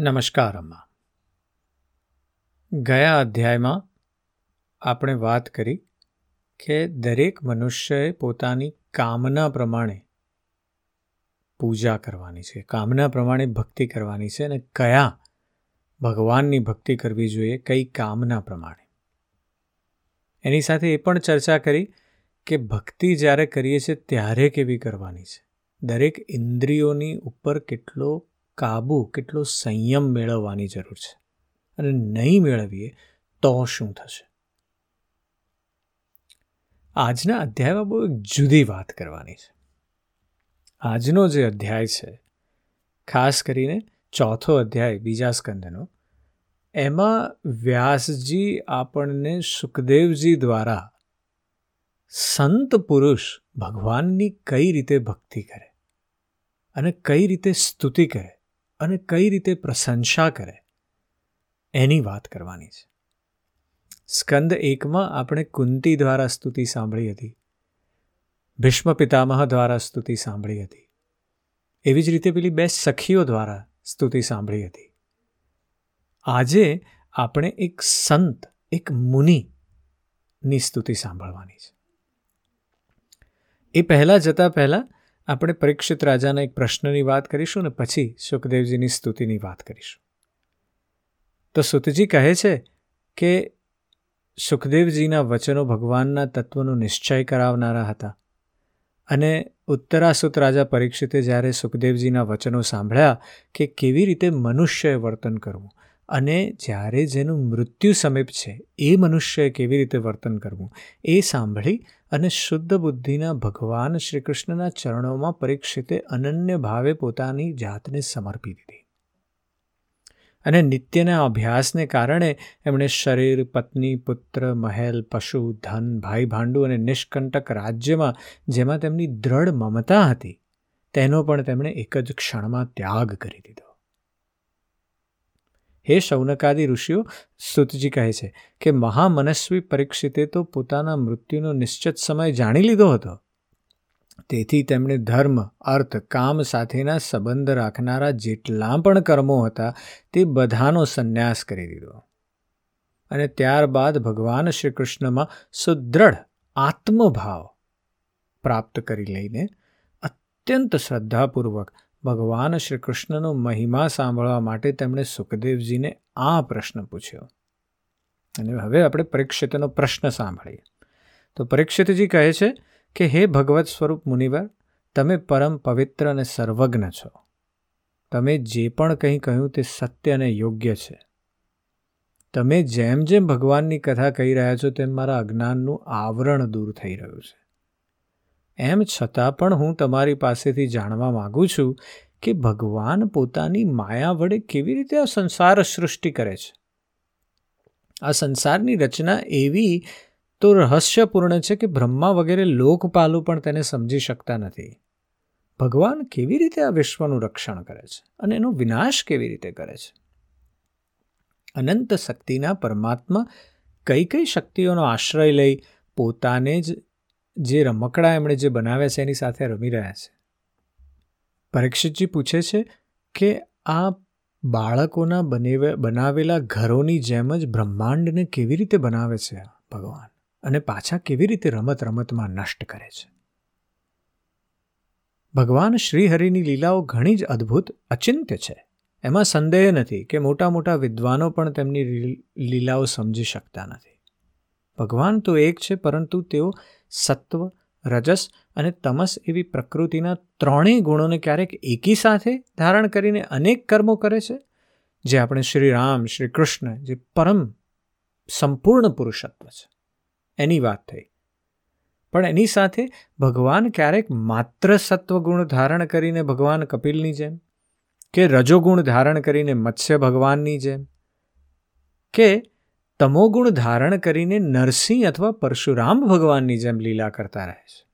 નમસ્કાર, અમ્મા. ગયા અધ્યાયમાં આપણે વાત કરી કે દરેક મનુષ્યએ પોતાની કામના પ્રમાણે પૂજા કરવાની છે, કામના પ્રમાણે ભક્તિ કરવાની છે અને કયા ભગવાનની ભક્તિ કરવી જોઈએ, કઈ કામના પ્રમાણે. એની સાથે એ પણ ચર્ચા કરી કે ભક્તિ જ્યારે કરીએ છીએ ત્યારે કેવી કરવાની છે? દરેક ઇન્દ્રિયોની ઉપર કેટલો કાબુ કેટલો સંયમ મેળવવાની જરૂર છે અને નહીં મેળવીએ તો શું થશે? આજના અધ્યાયમાં બહુ એક જુદી વાત કરવાની છે. આજનો જે અધ્યાય છે, ખાસ કરીને ચોથો અધ્યાય બીજા સ્કંદનો, એમાં વ્યાસજી આપણને સુખદેવજી દ્વારા સંત પુરુષ ભગવાનની કઈ રીતે ભક્તિ કરે અને કઈ રીતે સ્તુતિ કરે અને કઈ રીતે પ્રશંસા કરે, એની વાત કરવાની છે. સ્કંદ એકમાં આપણે કુંતી દ્વારા સ્તુતિ સાંભળી હતી, ભીષ્મ પિતામહ દ્વારા સ્તુતિ સાંભળી હતી, એવી જ રીતે પેલી બે સખીઓ દ્વારા સ્તુતિ સાંભળી હતી. આજે આપણે એક સંત, એક મુનિની સ્તુતિ સાંભળવાની છે. એ પહેલાં જતાં પહેલાં આપણે પરીક્ષિત રાજાના એક પ્રશ્નની વાત કરીશું ને પછી સુખદેવજીની સ્તુતિની વાત કરીશું. તો સુતજી કહે છે કે સુખદેવજીના વચનો ભગવાનના તત્વનો નિશ્ચય કરાવનારા હતા અને ઉત્તરાસુત રાજા પરીક્ષિતે જ્યારે સુખદેવજીના વચનો સાંભળ્યા કે કેવી રીતે મનુષ્યએ વર્તન કરવું અને જ્યારે જેનું મૃત્યુ સમીપ છે, એ મનુષ્યએ કેવી રીતે વર્તન કરવું? એ સાંભળી અને શુદ્ધ બુદ્ધિના ભગવાન શ્રી કૃષ્ણના ચરણોમાં પરીક્ષિતે અનન્ય ભાવે પોતાની જાતને સમર્પી દીધી. અને નિત્યના અભ્યાસને કારણે એમણે શરીર, પત્ની, પુત્ર, મહેલ, પશુ, ધન, ભાઈ ભાંડુ અને નિષ્કંટક રાજ્યમાં, જેમાં તેમની દ્રઢ મમતા હતી, તેનો પણ તેમણે એક જ ક્ષણમાં ત્યાગ કરી દીધો. હે શૌનકાદી ઋષિઓ સુતજી કહે છે કે મહામનસ્વી પરીક્ષિતે તો પોતાના મૃત્યુનો નિશ્ચિત સમય જાણી લીધો હતો. તેથી તેમણે ધર્મ, અર્થ, કામ સાથેના સંબંધ રાખનારા જેટલા પણ કર્મો હતા તે બધાનો સંન્યાસ કરી દીધો. અને ત્યારબાદ ભગવાન શ્રી કૃષ્ણમાં સુદૃઢ આત્મભાવ પ્રાપ્ત કરી લઈને અત્યંત શ્રદ્ધાપૂર્વક ભગવાન શ્રી કૃષ્ણનો મહિમા સાંભળવા માટે તેમણે સુખદેવજીને આ પ્રશ્ન પૂછ્યો. અને હવે આપણે પરીક્ષિતનો પ્રશ્ન સાંભળીએ. તો પરીક્ષિતજી કહે છે કે, હે ભગવત સ્વરૂપ મુનિવર, તમે પરમ પવિત્ર અને સર્વજ્ઞ છો. તમે જે પણ કંઈ કહ્યું તે સત્ય અને યોગ્ય છે. તમે જેમ જેમ ભગવાનની કથા કહી રહ્યા છો, તેમ મારા અજ્ઞાનનું આવરણ દૂર થઈ રહ્યું છે. એમ છતાં પણ હું તમારી પાસેથી જાણવા માગું છું કે ભગવાન પોતાની માયા વડે કેવી રીતે આ સંસાર સૃષ્ટિ કરે છે. આ સંસારની રચના એવી તો રહસ્યપૂર્ણ છે કે બ્રહ્મા વગેરે લોકપાલો પણ તેને સમજી શકતા નથી. ભગવાન કેવી રીતે આ વિશ્વનું રક્ષણ કરે છે અને એનો વિનાશ કેવી રીતે કરે છે? અનંત શક્તિના પરમાત્મા કઈ કઈ શક્તિઓનો આશ્રય લઈ પોતાને જ જે રમકડા એમણે જે બનાવ્યા છે, એની સાથે રમી રહ્યા છે. પરીક્ષિતજી પૂછે છે કે આ બાળકોના બનાવેલા ઘરોની જેમ જ બ્રહ્માંડને કેવી રીતે બનાવે છે ભગવાન? અને પાછા કેવી રીતે રમત રમતમાં નષ્ટ કરે છે? ભગવાન શ્રીહરિની લીલાઓ ઘણી જ અદ્ભુત, અચિંત્ય છે. એમાં સંદેહ નથી કે મોટા મોટા વિદ્વાનો પણ તેમની લીલાઓ સમજી શકતા નથી. ભગવાન તો એક છે, પરંતુ તેઓ સત્વ, રજસ અને તમસ એવી પ્રકૃતિના ત્રણેય ગુણોને ક્યારેક એકી સાથે ધારણ કરીને અનેક કર્મો કરે છે, જે આપણે શ્રી રામ શ્રી કૃષ્ણ જે પરમ સંપૂર્ણ પુરુષત્વ છે. એની વાત થઈ. પણ એની સાથે ભગવાન ક્યારેક માત્ર સત્વગુણ ધારણ કરીને ભગવાન કપિલની જેમ, કે રજોગુણ ધારણ કરીને મત્સ્ય ભગવાનની જેમ, કે તમોગુણ ધારણ કરીને નરસિંહ અથવા પરશુરામ ભગવાનની જેમ લીલા કરતા રહે છે.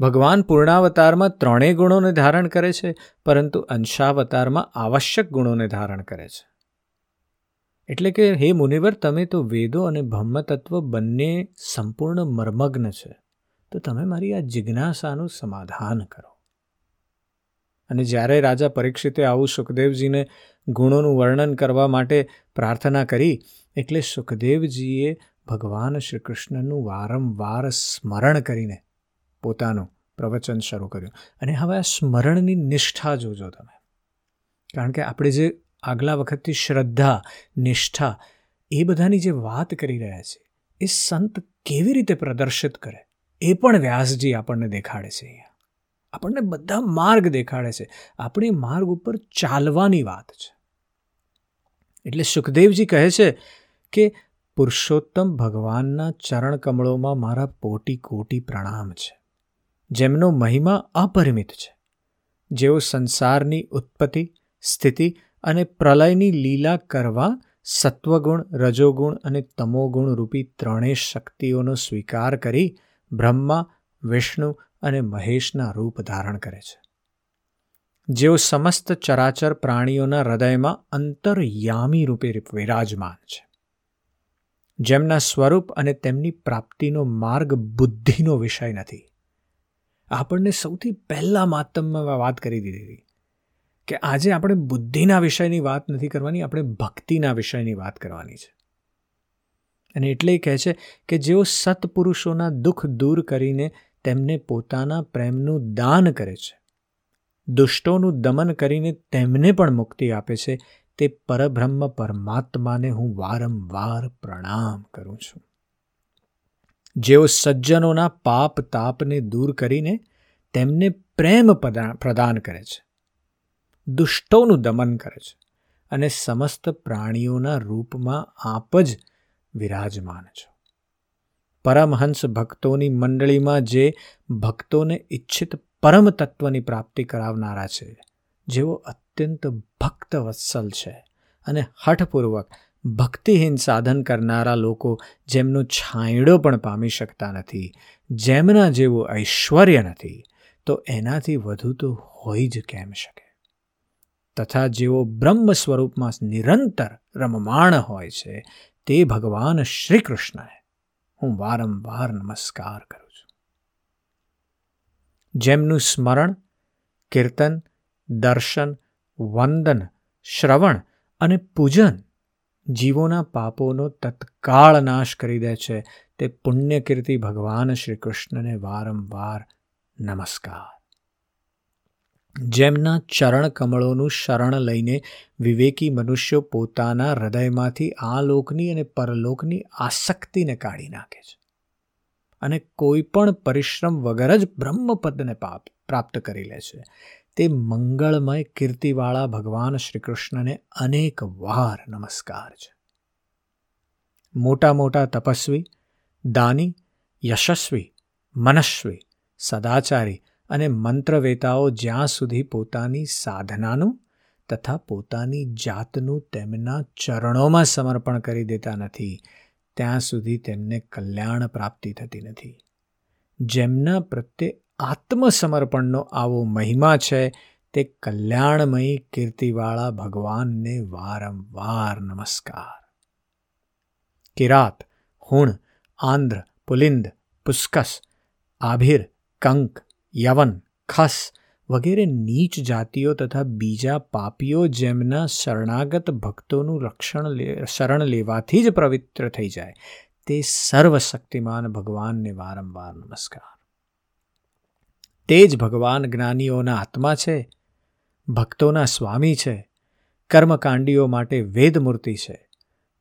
ભગવાન પૂર્ણાવતારમાં ત્રણેય ગુણોને ધારણ કરે છે, પરંતુ અંશાવતારમાં આવશ્યક ગુણોને ધારણ કરે છે. એટલે કે, હે મુનિવર, તમે તો વેદો અને બ્રહ્મતત્વ બંને સંપૂર્ણ મર્મગ્ન છે, તો તમે મારી આ જિજ્ઞાસાનું સમાધાન કરો. અને જ્યારે રાજા પરીક્ષિતે આવું સુખદેવજીને ગુણોનું વર્ણન કરવા માટે પ્રાર્થના કરી એટલે સુખદેવજીએ ભગવાન શ્રી કૃષ્ણનું વારંવાર સ્મરણ કરીને પોતાનું પ્રવચન શરૂ કર્યું. અને હવે આ સ્મરણની નિષ્ઠા જોજો તમે. કારણ કે આપણે જે આગલા વખતથી શ્રદ્ધા, નિષ્ઠા, એ બધાની જે વાત કરી રહ્યા છે, એ સંત કેવી રીતે પ્રદર્શિત કરે, એ પણ વ્યાસજી આપણને દેખાડે છે અહીંયા. આપણને બધા માર્ગ દેખાડે છે. આપણી માર્ગ ઉપર ચાલવાની વાત છે. એટલે સુખદેવજી કહે છે કે પુરુષોત્તમ ભગવાનના ચરણ કમળોમાં મારા પોટી કોટી પ્રણામ છે, જેમનો મહિમા અપરિમિત છે. જેઓ સંસારની ઉત્પત્તિ, સ્થિતિ અને પ્રલયની લીલા કરવા સત્વગુણ, રજોગુણ અને તમોગુણ રૂપી ત્રણેય શક્તિઓનો સ્વીકાર કરી બ્રહ્મા, વિષ્ણુ અને મહેશના રૂપ ધારણ કરે છે. જેઓ સમસ્ત ચરાચર પ્રાણીઓના હૃદયમાં અંતરયામી રૂપે વિરાજમાન છે. જેમના સ્વરૂપ અને તેમની પ્રાપ્તિનો માર્ગ બુદ્ધિનો વિષય નથી. આપણને સૌથી પહેલા માતમમાં વાત કરી દીધી હતી કે આજે આપણે બુદ્ધિના વિષયની વાત નથી કરવાની, આપણે ભક્તિના વિષયની વાત કરવાની છે. અને એટલે કહે છે કે જેઓ સત્પુરુષોના દુઃખ દૂર કરીને તેમને પોતાના પ્રેમનું દાન કરે છે દુષ્ટોનું દમન કરીને તેમને પણ મુક્તિ આપે છે, તે પરબ્રહ્મ પરમાત્માને હું વારંવાર પ્રણામ કરું છું. જેઓ સજ્જનોના પાપ તાપને દૂર કરીને તેમને પ્રેમ પ્રદાન કરે છે, દુષ્ટોનું દમન કરે છે અને સમસ્ત પ્રાણીઓના રૂપમાં આપ જ વિરાજમાન છો. પરમહંસ ભક્તોની મંડળીમાં જે ભક્તોને ઈચ્છિત પરમ તત્વની પ્રાપ્તિ કરાવનારા છે, જેઓ અત્યંત ભક્ત વત્સલ છે અને હઠપૂર્વક ભક્તિહીન સાધન કરનારા લોકો જેમનો છાંયડો પણ પામી શકતા નથી, જેમના જેવું ઐશ્વર્ય નથી, તો એનાથી વધુ તો હોઈ જ કેમ શકે? તથા જેઓ બ્રહ્મ સ્વરૂપમાં નિરંતર રમમાણ હોય છે, તે ભગવાન શ્રી કૃષ્ણએ હું વારંવાર નમસ્કાર કરું જેમનું સ્મરણ, કીર્તન, દર્શન, વંદન, શ્રવણ અને પૂજન જીવોના પાપોનો તત્કાળ નાશ કરી દે છે, તે પુણ્યકીર્તિ ભગવાન શ્રી કૃષ્ણને વારંવાર નમસ્કાર. જેમના ચરણ કમળોનું શરણ લઈને વિવેકી મનુષ્યો પોતાના હૃદયમાંથી આ લોકની અને પરલોકની આસક્તિને કાઢી નાખે છે. અને કોઈ પણ પરિશ્રમ વગર જ બ્રહ્મપદને પ્રાપ્ત કરી લે છે. તે મંગળમય કીર્તિવાળા ભગવાન શ્રી કૃષ્ણને અનેક વાર નમસ્કાર છે. મોટા મોટા તપસ્વી, દાની, યશસ્વી, મનસ્વી, સદાચારી અને મંત્રવેતાઓ જ્યાં સુધી પોતાની સાધનાનું તથા પોતાની જાતનું તેમના ચરણોમાં સમર્પણ કરી દેતા નથી ત્યાં સુધી તેમને કલ્યાણ પ્રાપ્તિ થતી નથી. જેમના પ્રત્યે આત્મસમર્પણનો આવો મહિમા છે, તે કલ્યાણમયી કીર્તિવાળા ભગવાનને વારંવાર નમસ્કાર. કિરાત, હુણ આંધ્ર પુલિંદ, પુષ્કસ, આભીર, કંક, યવન, ખસ વગેરે નીચ જાતિઓ તથા બીજા પાપીઓ જેમના શરણાગત ભક્તોનું રક્ષણ શરણ લેવાથી જ પવિત્ર થઈ જાય, તે સર્વશક્તિમાન ભગવાનને વારંવાર નમસ્કાર. તે જ ભગવાન જ્ઞાનીઓના આત્મા છે, ભક્તોના સ્વામી છે, કર્મકાંડીઓ માટે વેદમૂર્તિ છે,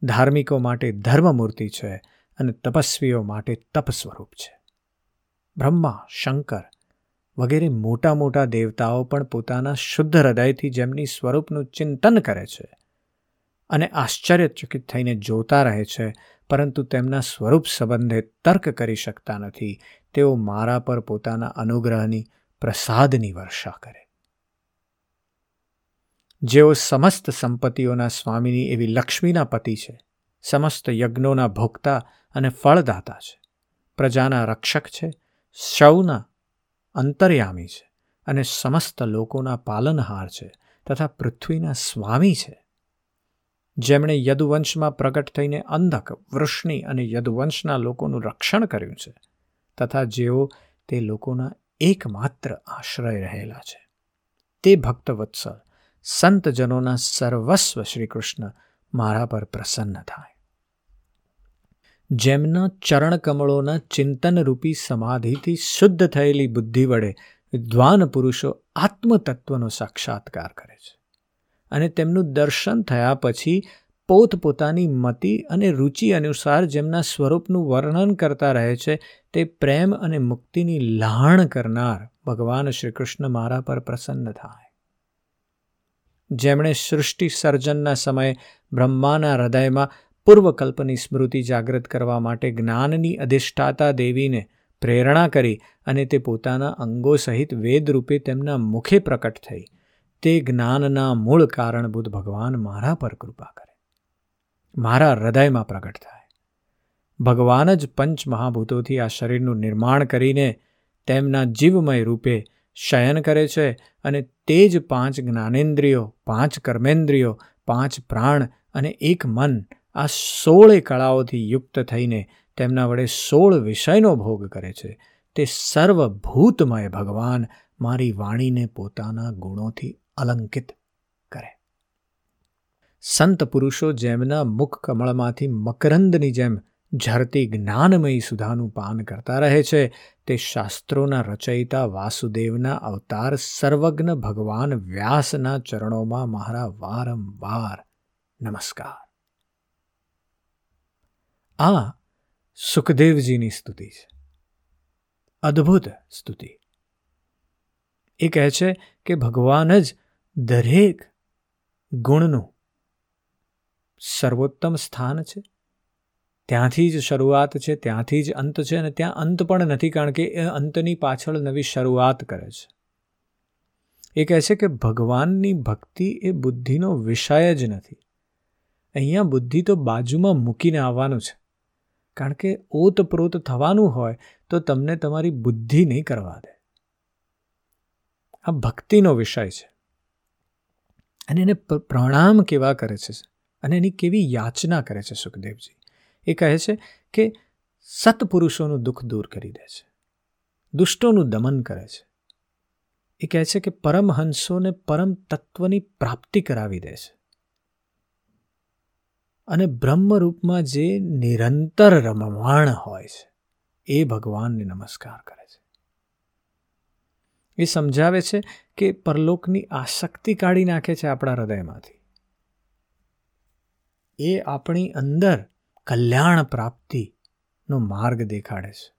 ધાર્મિકો માટે ધર્મમૂર્તિ છે અને તપસ્વીઓ માટે તપ સ્વરૂપ છે. બ્રહ્મા, શંકર વગેરે મોટા મોટા દેવતાઓ પણ પોતાના શુદ્ધ હૃદયથી જેમની સ્વરૂપનું ચિંતન કરે છે અને આશ્ચર્યચકિત થઈને જોતા રહે છે, પરંતુ તેમના સ્વરૂપ સંબંધે તર્ક કરી શકતા નથી. તેઓ મારા પર પોતાના અનુગ્રહની, પ્રસાદની વર્ષા કરે. જેઓ સમસ્ત સંપત્તિઓના સ્વામીની એવી લક્ષ્મીના પતિ છે, સમસ્ત યજ્ઞોના ભોગતા અને ફળદાતા છે, પ્રજાના રક્ષક છે સૌના અંતર્યામી છે અને સમસ્ત લોકોના પાલનહાર છે તથા પૃથ્વીના સ્વામી છે. જેમણે યદુવંશમાં પ્રગટ થઈને અંધક, વૃષ્ણિ અને યદુવંશના લોકોનું રક્ષણ કર્યું છે તથા જેઓ તે લોકોના એકમાત્ર આશ્રય રહેલા છે. તે ભક્તવત્સલ, સંતજનોના સર્વસ્વ શ્રી કૃષ્ણ મારા પર પ્રસન્ન થાય. જેમના ચરણકમળોના ચિંતનરૂપી સમાધિથી શુદ્ધ થયેલી બુદ્ધિ વડે વિદ્વાન પુરુષો આત્મતત્વનો સાક્ષાત્કાર કરે છે. અને તેમનું દર્શન થયા પછી પોતપોતાની મતિ અને રુચિ અનુસાર જેમના સ્વરૂપનું વર્ણન કરતા રહે છે, તે પ્રેમ અને મુક્તિની લહાણ કરનાર ભગવાન શ્રી કૃષ્ણ મારા પર પ્રસન્ન થાય. જેમણે સૃષ્ટિ સર્જનના સમયે બ્રહ્માના હૃદયમાં પૂર્વકલ્પની સ્મૃતિ જાગૃત કરવા માટે જ્ઞાનની અધિષ્ઠાતા દેવીને પ્રેરણા કરી અને તે પોતાના અંગો સહિત વેદરૂપે તેમના મુખે પ્રકટ થઈ. તે જ્ઞાનના મૂળ કારણભૂત ભગવાન મારા પર કૃપા કરે. મારા હૃદયમાં પ્રગટ થાય. ભગવાન જ પંચ મહાભૂતોથી આ શરીરનું નિર્માણ કરીને તેમના જીવમય રૂપે શયન કરે છે અને તે જ પાંચ જ્ઞાનેન્દ્રિયો, પાંચ કર્મેન્દ્રિયો, પાંચ પ્રાણ અને એક મન આ સોળે કળાઓથી યુક્ત થઈને તેમના વડે સોળ વિષયનો ભોગ કરે છે. તે સર્વભૂતમય ભગવાન મારી વાણીને પોતાના ગુણોથી અલંકિત કરે. સંત પુરુષો જેમના મુખ કમળમાંથી મકરંદની જેમ ઝરતી જ્ઞાનમયી સુધાનું પાન કરતા રહે છે, તે શાસ્ત્રોના રચયિતા વાસુદેવના અવતાર સર્વજ્ઞ ભગવાન વ્યાસના ચરણોમાં મારા વારંવાર નમસ્કાર. આ સુખદેવજીની સ્તુતિ છે. અદ્ભુત સ્તુતિ. એ કહે છે કે ભગવાન જ દરેક ગુણનું સર્વોત્તમ સ્થાન છે. ત્યાંથી જ શરૂઆત છે, ત્યાંથી જ અંત છે અને ત્યાં અંત પણ નથી કારણ કે એ અંતની પાછળ નવી શરૂઆત કરે છે. એ કહે છે કે ભગવાનની ભક્તિ એ બુદ્ધિનો વિષય જ નથી. અહીંયા બુદ્ધિ તો બાજુમાં મૂકીને આવવાનું છે. કારણ કે ઓતપ્રોત થવાનું હોય તો તમને તમારી બુદ્ધિ નહીં કરવા દે. આ ભક્તિનો વિષય છે. અને એને પ્રણામ કેવા કરે છે? અને એની કેવી યાચના કરે છે સુખદેવજી? એ કહે છે કે સત્પુરુષોનું દુઃખ દૂર કરી દે છે. દુષ્ટોનું દમન કરે છે. એ કહે છે કે પરમહંસોને પરમ તત્વની પ્રાપ્તિ કરાવી દે છે. અને બ્રહ્મરૂપમાં જે નિરંતર રમવાણ હોય છે, એ ભગવાનને નમસ્કાર કરે છે. એ સમજાવે છે કે પરલોકની આસક્તિ કાઢી નાખે છે આપણા હૃદયમાંથી. એ આપણી અંદર કલ્યાણ પ્રાપ્તિનો માર્ગ દેખાડે છે.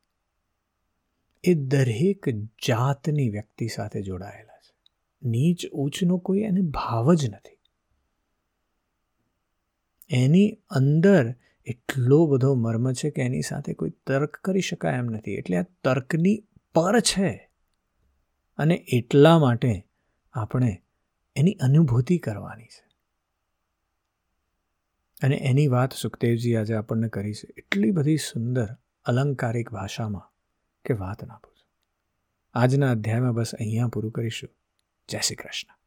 એ દરેક જાતની વ્યક્તિ સાથે જોડાયેલા છે. નીચ ઊંચનો કોઈ એને ભાવ જ નથી. એની અંદર એટલો બધો મર્મ છે કે એની સાથે કોઈ તર્ક કરી શકાય એમ નથી. એટલે આ તર્કની પર છે. અને એટલા માટે આપણે એની અનુભૂતિ કરવાની છે. અને એની વાત સુખદેવજી આજે આપણને કરી છે. એટલી બધી સુંદર, અલંકારિક ભાષામાં કે વાત ના પૂછો. આજના અધ્યાયમાં બસ અહીંયા પૂરું કરીશું. જય શ્રી કૃષ્ણ.